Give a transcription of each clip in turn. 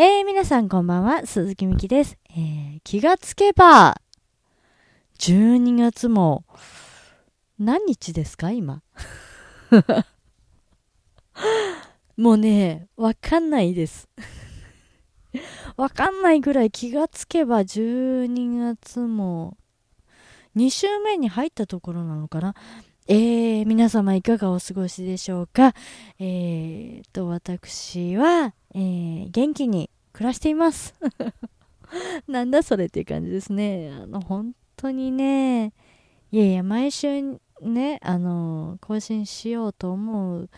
えー、皆さんこんばんは、鈴木みきです。えー、気がつけば、12月も、何日ですか今？もうね、わかんないです。わかんないぐらい気がつけば12月も2週目に入ったところなのかな？えー、皆様いかがお過ごしでしょうか？えーと、私は、えー、元気に暮らしています。なんだそれっていう感じですね。あの、本当にね、いやいや、毎週ね、あの、更新しようと思う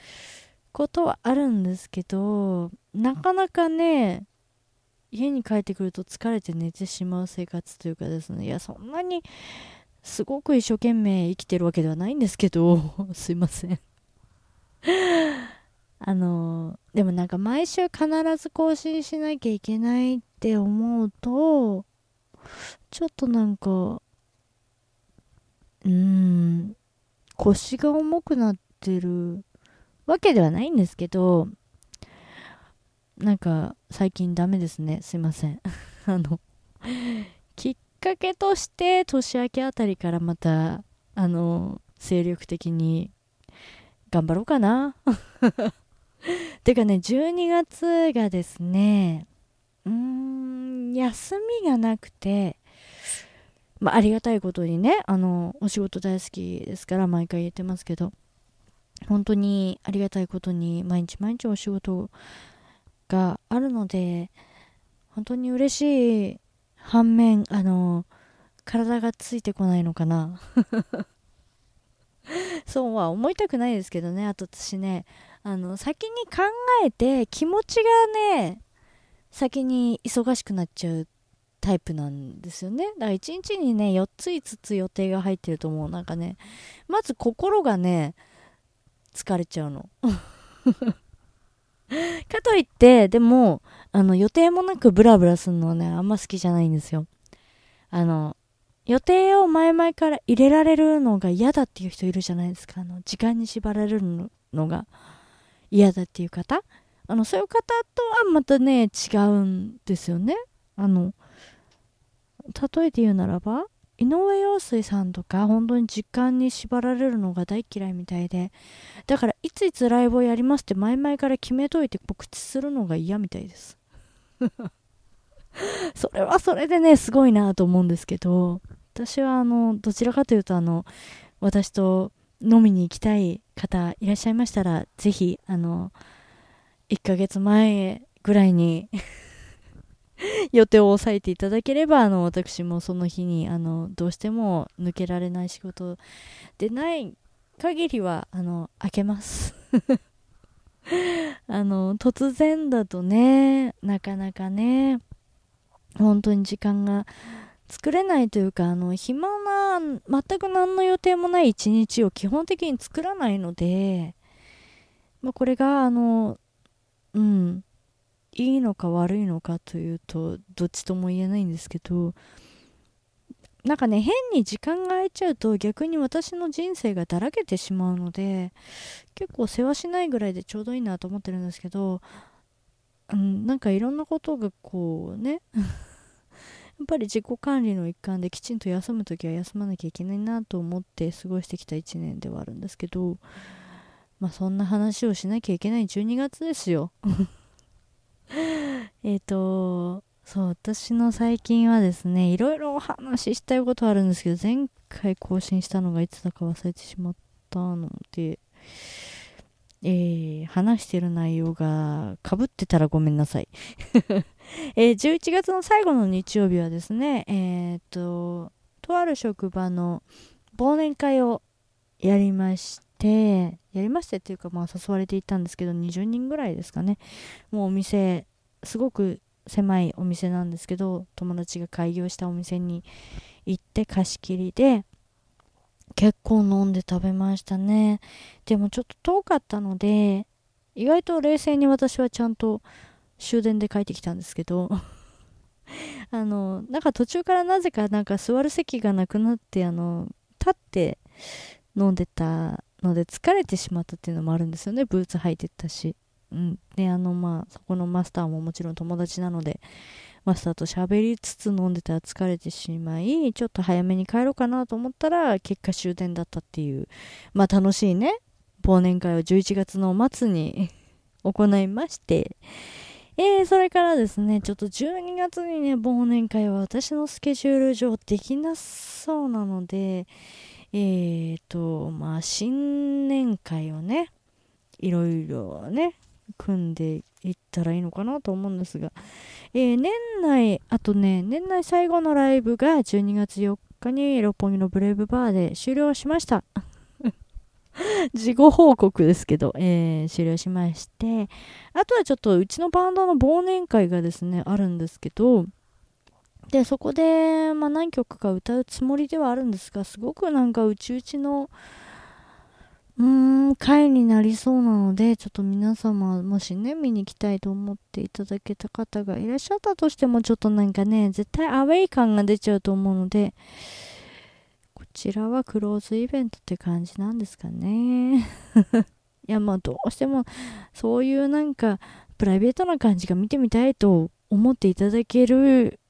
ことはあるんですけど、なかなかね、家に帰ってくると疲れて寝てしまう生活というかですね、いや、そんなにすごく一生懸命生きてるわけではないんですけど、すいませんあのでもなんか毎週必ず更新しなきゃいけないって思うと、ちょっとなんか、うーん、腰が重くなってるわけではないんですけど、なんか最近ダメですね。すいません。あの、きっかけとして年明けあたりからまた、あの、精力的に頑張ろうかな。てかね、12月がですね、うーん、休みがなくて、まあ、ありがたいことにね、あの、お仕事大好きですから、毎回言ってますけど、本当にありがたいことに、毎日毎日お仕事があるので、本当に嬉しい反面、あの、体がついてこないのかな。そうは思いたくないですけどね、あと私ね、あの、先に考えて気持ちがね、先に忙しくなっちゃうタイプなんですよね。だから1日にね、4つ5つ予定が入ってると思う。なんかね、まず心がね、疲れちゃうの。かといって、でも、あの、予定もなくブラブラするのはね、あんま好きじゃないんですよ。あの、予定を前々から入れられるのが嫌だっていう人いるじゃないですか。あの、時間に縛られるのが。嫌だっていう方？あのそういう方とはまたね違うんですよね。あの例えて言うならば井上陽水さんとか本当に時間に縛られるのが大嫌いみたいでだからいついつライブをやりますって前々から決めといて告知するのが嫌みたいです。それはそれでねすごいなと思うんですけど私はあのどちらかというとあの私と飲みに行きたい方いらっしゃいましたら、ぜひ、あの、1ヶ月前ぐらいに 予定を抑えていただければ、あの、私もその日に、あの、どうしても抜けられない仕事でない限りは、あの、開けます。あの、突然だとね、なかなかね、本当に時間が作れないというか、あの、暇な、全く何の予定もない一日を基本的に作らないので、まあ、これが、あの、うん、いいのか悪いのかというと、どっちとも言えないんですけど、なんかね、変に時間が空いちゃうと逆に私の人生がだらけてしまうので、結構世話しないぐらいでちょうどいいなと思ってるんですけど、うん、なんかいろんなことがこうねやっぱり自己管理の一環できちんと休む時は休まなきゃいけないなと思って過ごしてきた1年ではあるんですけど、まあそんな話をしなきゃいけない12月ですよ。えっと、そう、私の最近はですね、いろいろお話ししたいことあるんですけど、前回更新したのがいつだか忘れてしまったので、えー、話してる内容が被ってたらごめんなさい。えー、11月の最後の日曜日はですね、えー、と、とある職場の忘年会をやりまして、やりましてっていうか、まあ誘われていたんですけど、20人ぐらいですかね。もうお店、すごく狭いお店なんですけど、友達が開業したお店に行って貸し切りで、結構飲んで食べましたね。でもちょっと遠かったので、意外と冷静に私はちゃんと終電で帰ってきたんですけど あの、なんか途中からなぜかなんか座る席がなくなって、あの、立って飲んでたので疲れてしまったっていうのもあるんですよね。ブーツ履いてったし。うん。で、あの、まあ、そこのマスターももちろん友達なので、マスターと喋りつつ飲んでたら疲れてしまい、ちょっと早めに帰ろうかなと思ったら、結果終電だったっていう、まあ楽しいね、忘年会を11月の末に 行いまして、えー、それからですね、ちょっと12月にね、忘年会は私のスケジュール上できなそうなので、えーと、まあ、新年会をね、いろいろね、組んでいったらいいのかなと思うんですが、えー、年内、あとね、年内最後のライブが12月4日に六本木のブレイブバーで終了しました。事後報告ですけど、えー、終了しまして、あとはちょっとうちのバンドの忘年会がですね、あるんですけど、で、そこで、まあ、何曲か歌うつもりではあるんですが、すごくなんかうちうちの、うーん、回になりそうなので、ちょっと皆様、もしね、見に行きたいと思っていただけた方がいらっしゃったとしても、ちょっとなんかね、絶対アウェイ感が出ちゃうと思うので、ちらはクローズイベントって感じなんですかね。いや、まあどうしても、そういうなんか、プライベートな感じが見てみたいと思っていただける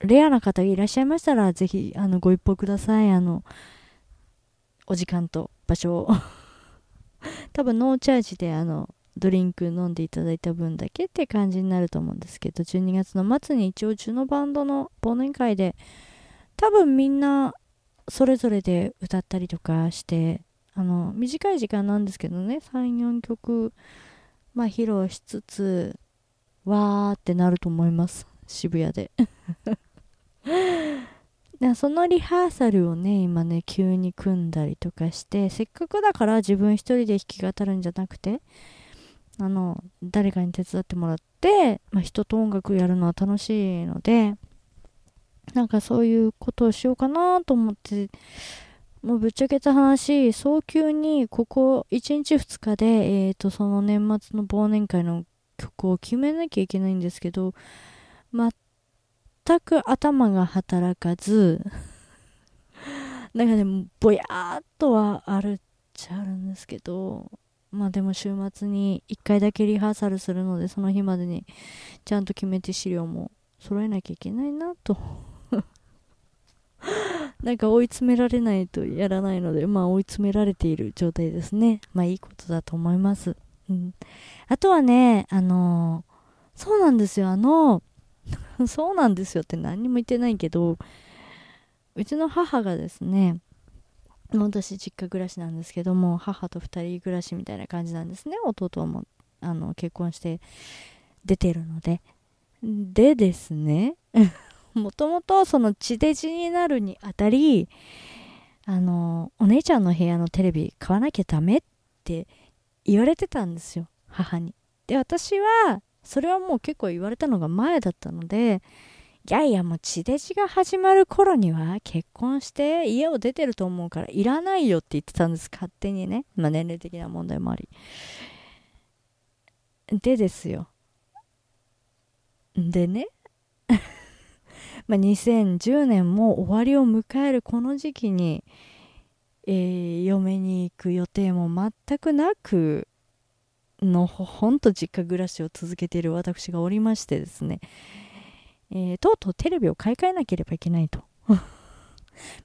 レアな方がいらっしゃいましたら、ぜひ、あの、ご一報ください。あの、お時間と場所を 多分、ノーチャージで、あの、ドリンク飲んでいただいた分だけって感じになると思うんですけど、12月の末に一応、うちのバンドの忘年会で、多分みんな、それぞれで歌ったりとかして、あの、短い時間なんですけどね、3、4曲、まあ、披露しつつ、わーってなると思います。渋谷で。そのリハーサルをね、今ね、急に組んだりとかして、せっかくだから自分一人で弾き語るんじゃなくて、あの、誰かに手伝ってもらって、まあ、人と音楽やるのは楽しいので、なんかそういうことをしようかなと思って、もうぶっちゃけた話、早急にここ1日2日で、えっ、ー、と、その年末の忘年会の曲を決めなきゃいけないんですけど、全く頭が働かずなんかね、ぼやーっとはあるっちゃあるんですけど、まあでも週末に1回だけリハーサルするので、その日までにちゃんと決めて資料も揃えなきゃいけないなとなんか追い詰められないとやらないので、まあ追い詰められている状態ですね。まあいいことだと思います。うん。あとはね、あのー、そうなんですよ。あの、そうなんですよって何にも言ってないけど、うちの母がですね、私実家暮らしなんですけども、母と2人暮らしみたいな感じなんですね。弟もあの結婚して出てるので。でですね、もともとその地デジになるにあたり、あの、お姉ちゃんの部屋のテレビ買わなきゃダメって言われてたんですよ、母に。で、私は、それはもう結構言われたのが前だったので、いやいやもう地デジが始まる頃には結婚して家を出てると思うからいらないよって言ってたんです、勝手にね。まあ年齢的な問題もあり。でですよ。でね。まあ2010年も終わりを迎えるこの時期に、えー、嫁に行く予定も全くなく、のほんと実家暮らしを続けている私がおりましてですね、えー、とうとうテレビを買い替えなければいけないと。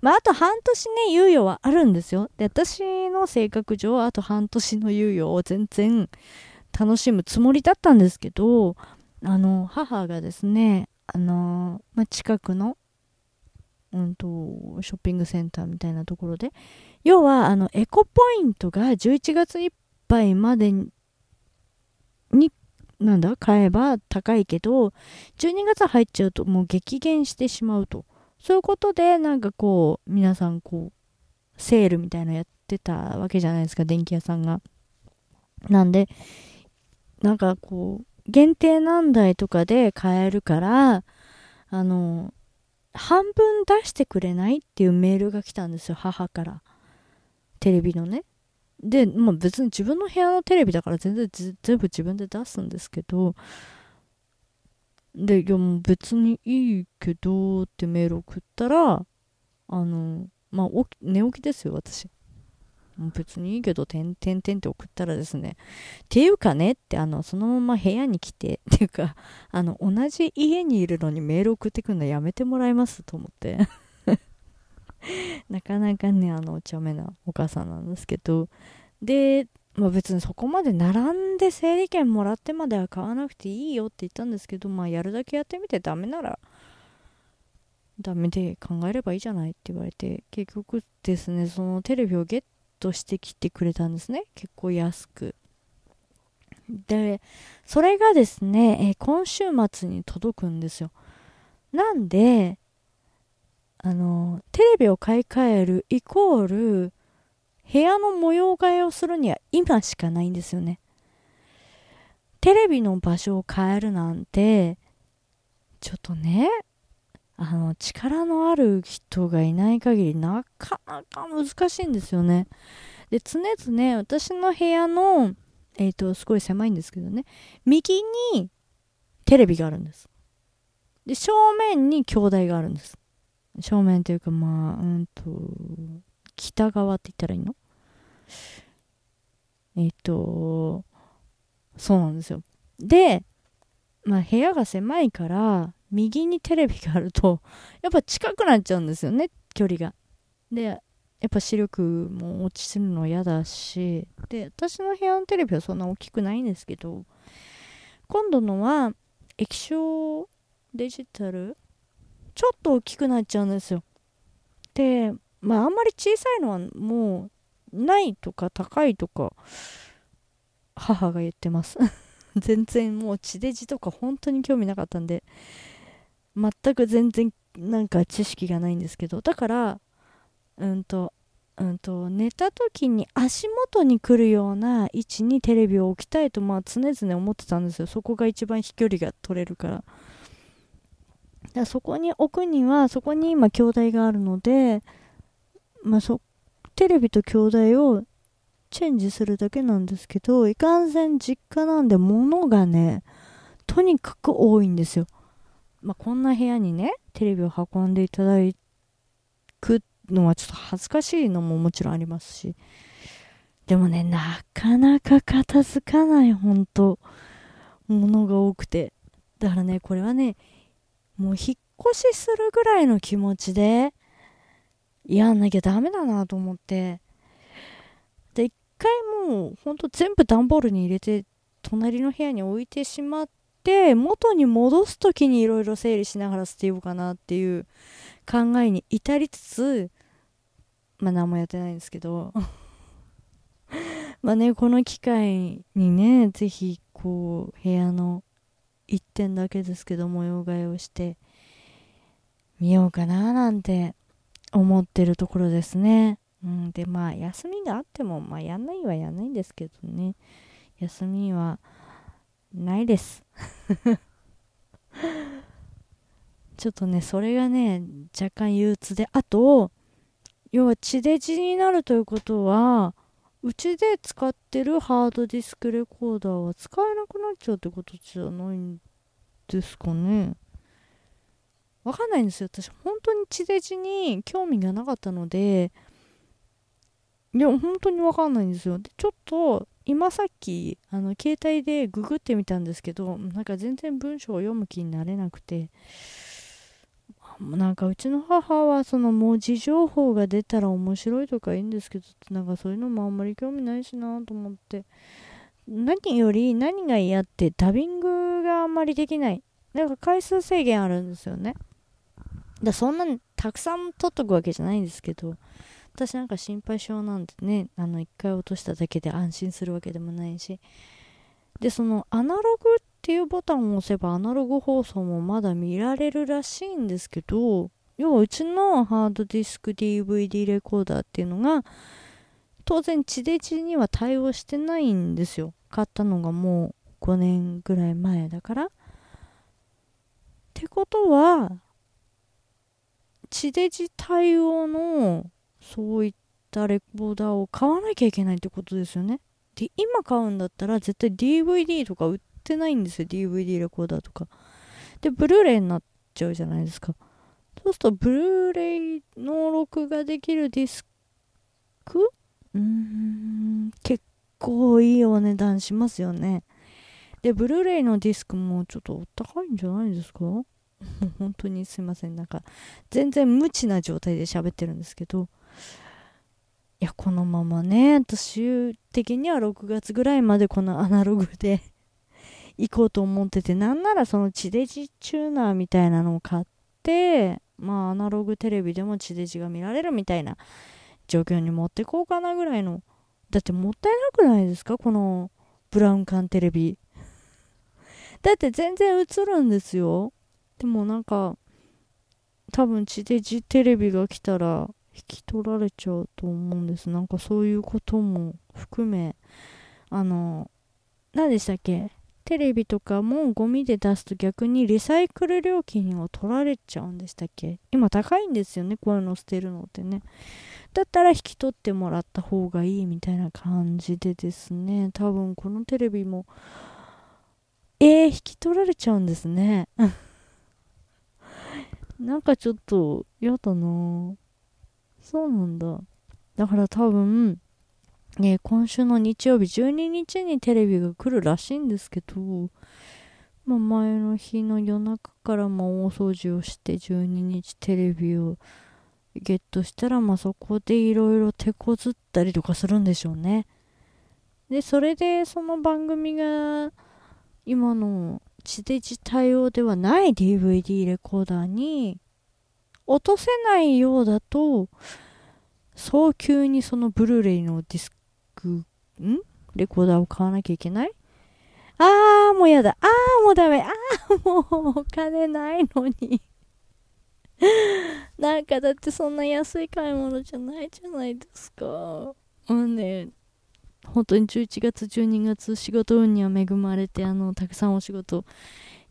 まあ、あと半年ね、猶予はあるんですよ。で、私の性格上、あと半年の猶予を全然楽しむつもりだったんですけど、あの、母がですね、あの、まあ、近くの、うんと、ショッピングセンターみたいなところで、要は、あの、エコポイントが11月いっぱいまでに、なんだ、買えば高いけど、12月入っちゃうともう激減してしまうと。そういうことで、なんかこう、皆さんこう、セールみたいなのやってたわけじゃないですか、電気屋さんが。なんで、なんかこう、限定何台とかで買えるから、あの、半分出してくれないっていうメールが来たんですよ、母から。テレビのね。で、まあ別に自分の部屋のテレビだから全然全部自分で出すんですけど、で、いやもう別にいいけどってメール送ったら、あの、まあ、寝起きですよ、私。別にいいけど、てんてんてんって送ったらですね、っていうかねって、あの、そのまま部屋に来て、っていうか、あの、同じ家にいるのにメール送ってくるのやめてもらえますと思って。なかなかね、あの、お茶目なお母さんなんですけど、で、まあ別にそこまで並んで整理券もらってまでは買わなくていいよって言ったんですけど、まあやるだけやってみてダメなら、ダメで考えればいいじゃないって言われて、結局ですね、そのテレビをゲットしてきてくれたんですね。結構安く。で、それがですね、え、今週末に届くんですよ。なんで、あの、テレビを買い替えるイコール、部屋の模様替えをするには今しかないんですよね。テレビの場所を変えるなんて、ちょっとね、あの、力のある人がいない限りなかなか難しいんですよね。で、常々私の部屋の、えっ、ー、と、すごい狭いんですけどね、右にテレビがあるんです。で、正面に兄弟があるんです。正面というか、まあ、うんと、北側って言ったらいいの？えっ、ー、と、そうなんですよ。で、まあ部屋が狭いから、右にテレビがあると、やっぱ近くなっちゃうんですよね、距離が。で、やっぱ視力も落ちするの嫌だし、で、私の部屋のテレビはそんな大きくないんですけど、今度のは液晶デジタルちょっと大きくなっちゃうんですよ。で、まああんまり小さいのはもうないとか高いとか母が言ってます 全然もう地デジとか本当に興味なかったんで全く全然なんか知識がないんですけどだからうんとうんと寝た時に足元に来るような位置にテレビを置きたいとまあ常々思ってたんですよ。そこが一番飛距離が取れるから。だそこに置くにはそこに今兄弟があるのでまあそテレビと兄弟をチェンジするだけなんですけどいかんせん実家なんで物がねとにかく多いんですよ。まあ、こんな部屋にね、テレビを運んでいただくのはちょっと恥ずかしいのももちろんありますし。でもね、なかなか片付かない、ほんと。ものが多くて。だからね、これはね、もう引っ越しするぐらいの気持ちで、やんなきゃダメだなと思って。で、一回もう、ほんと全部段ボールに入れて、隣の部屋に置いてしまっって元に戻す時にいろいろ整理しながら捨てようかなっていう考えに至りつつまあ何もやってないんですけど。まあねこの機会にね是非こう部屋の1点だけですけど模様替えをしてみようかななんて思ってるところですね。うん、でまあ休みがあってもまあやんないはやんないんですけどね。休みはないです。ちょっとね、それがね、若干憂鬱で、あと、要は地デジになるということは、うちで使ってるハードディスクレコーダーは使えなくなっちゃうってことじゃないんですかね。わかんないんですよ。私、本当に地デジに興味がなかったので、いや、本当にわかんないんですよ。で、ちょっと、今さっきあの携帯でググってみたんですけどなんか全然文章を読む気になれなくて。なんかうちの母はその文字情報が出たら面白いとかいいんですけどなんかそういうのもあんまり興味ないしなと思って。何より何が嫌ってダビングがあんまりできない。なんか回数制限あるんですよね。だそんなにたくさん取っとくわけじゃないんですけど。私なんか心配性なんでねあの1回落としただけで安心するわけでもないし。でそのアナログっていうボタンを押せばアナログ放送もまだ見られるらしいんですけど要はうちのハードディスク DVD レコーダーっていうのが当然地デジには対応してないんですよ。買ったのがもう5年ぐらい前だから。ってことは地デジ対応のそういったレコーダーを買わなきゃいけないってことですよね。で、今買うんだったら絶対 DVD とか売ってないんですよ。DVD レコーダーとか。で、ブルーレイになっちゃうじゃないですか。そうすると、ブルーレイの録画できるディスク？うーん、結構いいお値段しますよね。で、ブルーレイのディスクもちょっとお高いんじゃないですか？もう本当にすいません。なんか、全然無知な状態で喋ってるんですけど、や、このままね、私的には6月ぐらいまでこのアナログで 行こうと思ってて、なんならその地デジチューナーみたいなのを買って、まあアナログテレビでも地デジが見られるみたいな状況に持ってこうかなぐらいの。だってもったいなくないですか？このブラウン管テレビ。だって全然映るんですよ。でもなんか、多分地デジテレビが来たら引き取られちゃうと思うんです。なんかそういうことも含め、あの、何でしたっけ？テレビとかもゴミで出すと逆にリサイクル料金を取られちゃうんでしたっけ？今高いんですよね、こういうの捨てるのってね。だったら引き取ってもらった方がいいみたいな感じでですね、多分このテレビも、えー、引き取られちゃうんですね。なんかちょっと嫌だなそうなんだ。だから多分、ね、今週の日曜日12日にテレビが来るらしいんですけど、まあ、前の日の夜中からも大掃除をして12日テレビをゲットしたら、まあ、そこでいろいろ手こずったりとかするんでしょうね。で、それでその番組が今の地デジ対応ではない DVD レコーダーに落とせないようだと、早急にそのブルーレイのディスク、ん？レコーダーを買わなきゃいけない？あー、もうやだ。あー、もうダメ。あー、もうお金ないのに なんかだってそんな安い買い物じゃないじゃないですか。うんね、本当に11月、12月、仕事運には恵まれて、あの、たくさんお仕事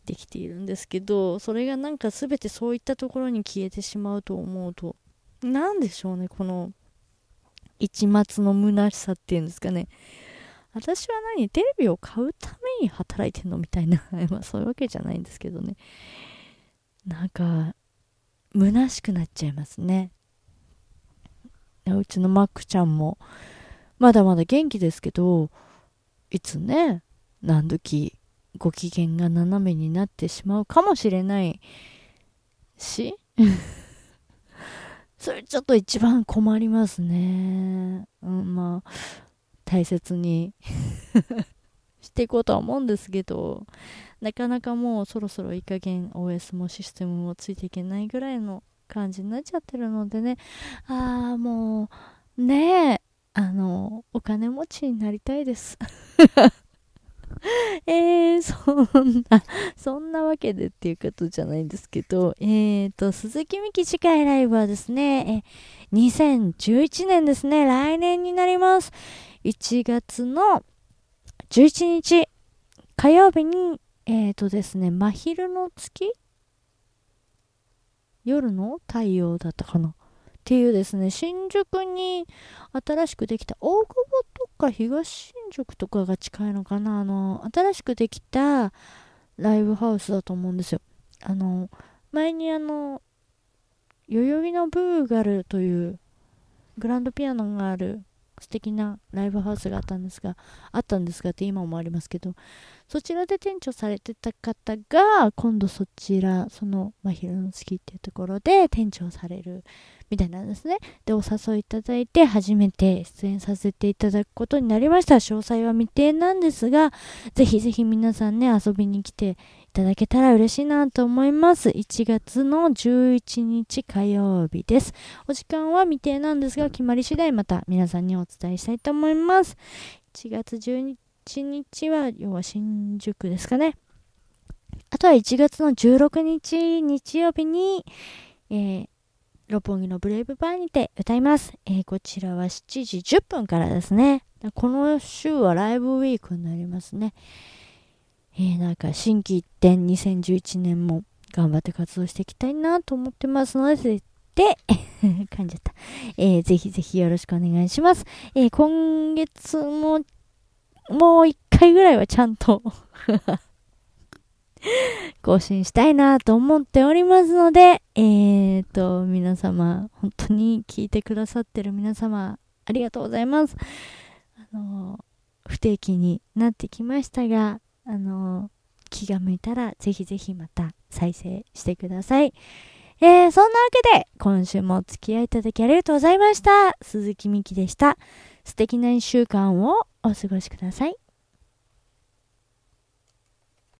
できているんですけど、それがなんか全てそういったところに消えてしまうと思うと、なんでしょうね、この、一末の虚しさっていうんですかね。私は何テレビを買うために働いてんのみたいな。まあそういうわけじゃないんですけどね。なんか、虚しくなっちゃいますね。うちのマックちゃんも、まだまだ元気ですけど、いつね、何時ご機嫌が斜めになってしまうかもしれないし、それちょっと一番困りますね。うん、まあ、大切に していこうとは思うんですけど、なかなかもうそろそろいい加減 OS もシステムもついていけないぐらいの感じになっちゃってるのでね、ああ、もう、ねえ、あの、お金持ちになりたいです。えー、そんな、そんなわけでっていうことじゃないんですけど、えーと、鈴木美希次回ライブはですね、え、2011年ですね、来年になります。1月の11日、火曜日に、えーとですね、真昼の月？夜の？太陽だったかな？っていうですね、新宿に新しくできた、大久保か東新宿とかが近いのかな、あの、新しくできたライブハウスだと思うんですよ。あの、前にあの、代々木のブーガルというグランドピアノがある素敵なライブハウスがあったんですが、あったんですがって今もありますけど、そちらで店長されてた方が、今度そちら、その、まひろの月っていうところで店長されるみたいなんですね。で、お誘いいただいて、初めて出演させていただくことになりました。詳細は未定なんですが、ぜひぜひ皆さんね、遊びに来ていただけたら嬉しいなと思います。1月の11日火曜日です。お時間は未定なんですが、決まり次第また皆さんにお伝えしたいと思います。1月11日は、要は新宿ですかね。あとは1月の16日日曜日に、えー、六本木のブレイブバーにて歌います。えー、こちらは7時10分からですね。この週はライブウィークになりますね。えー、なんか新規一点2011年も頑張って活動していきたいなと思ってますので、で、噛んじゃった。えー、ぜひぜひよろしくお願いします。えー、今月ももう一回ぐらいはちゃんと 更新したいなと思っておりますので、えーと、皆様、本当に聞いてくださってる皆様、ありがとうございます。あの、不定期になってきましたが、あの、気が向いたらぜひぜひまた再生してください。えー、そんなわけで、今週もお付き合いいただきありがとうございました。鈴木美希でした。素敵な一週間をお過ごしください。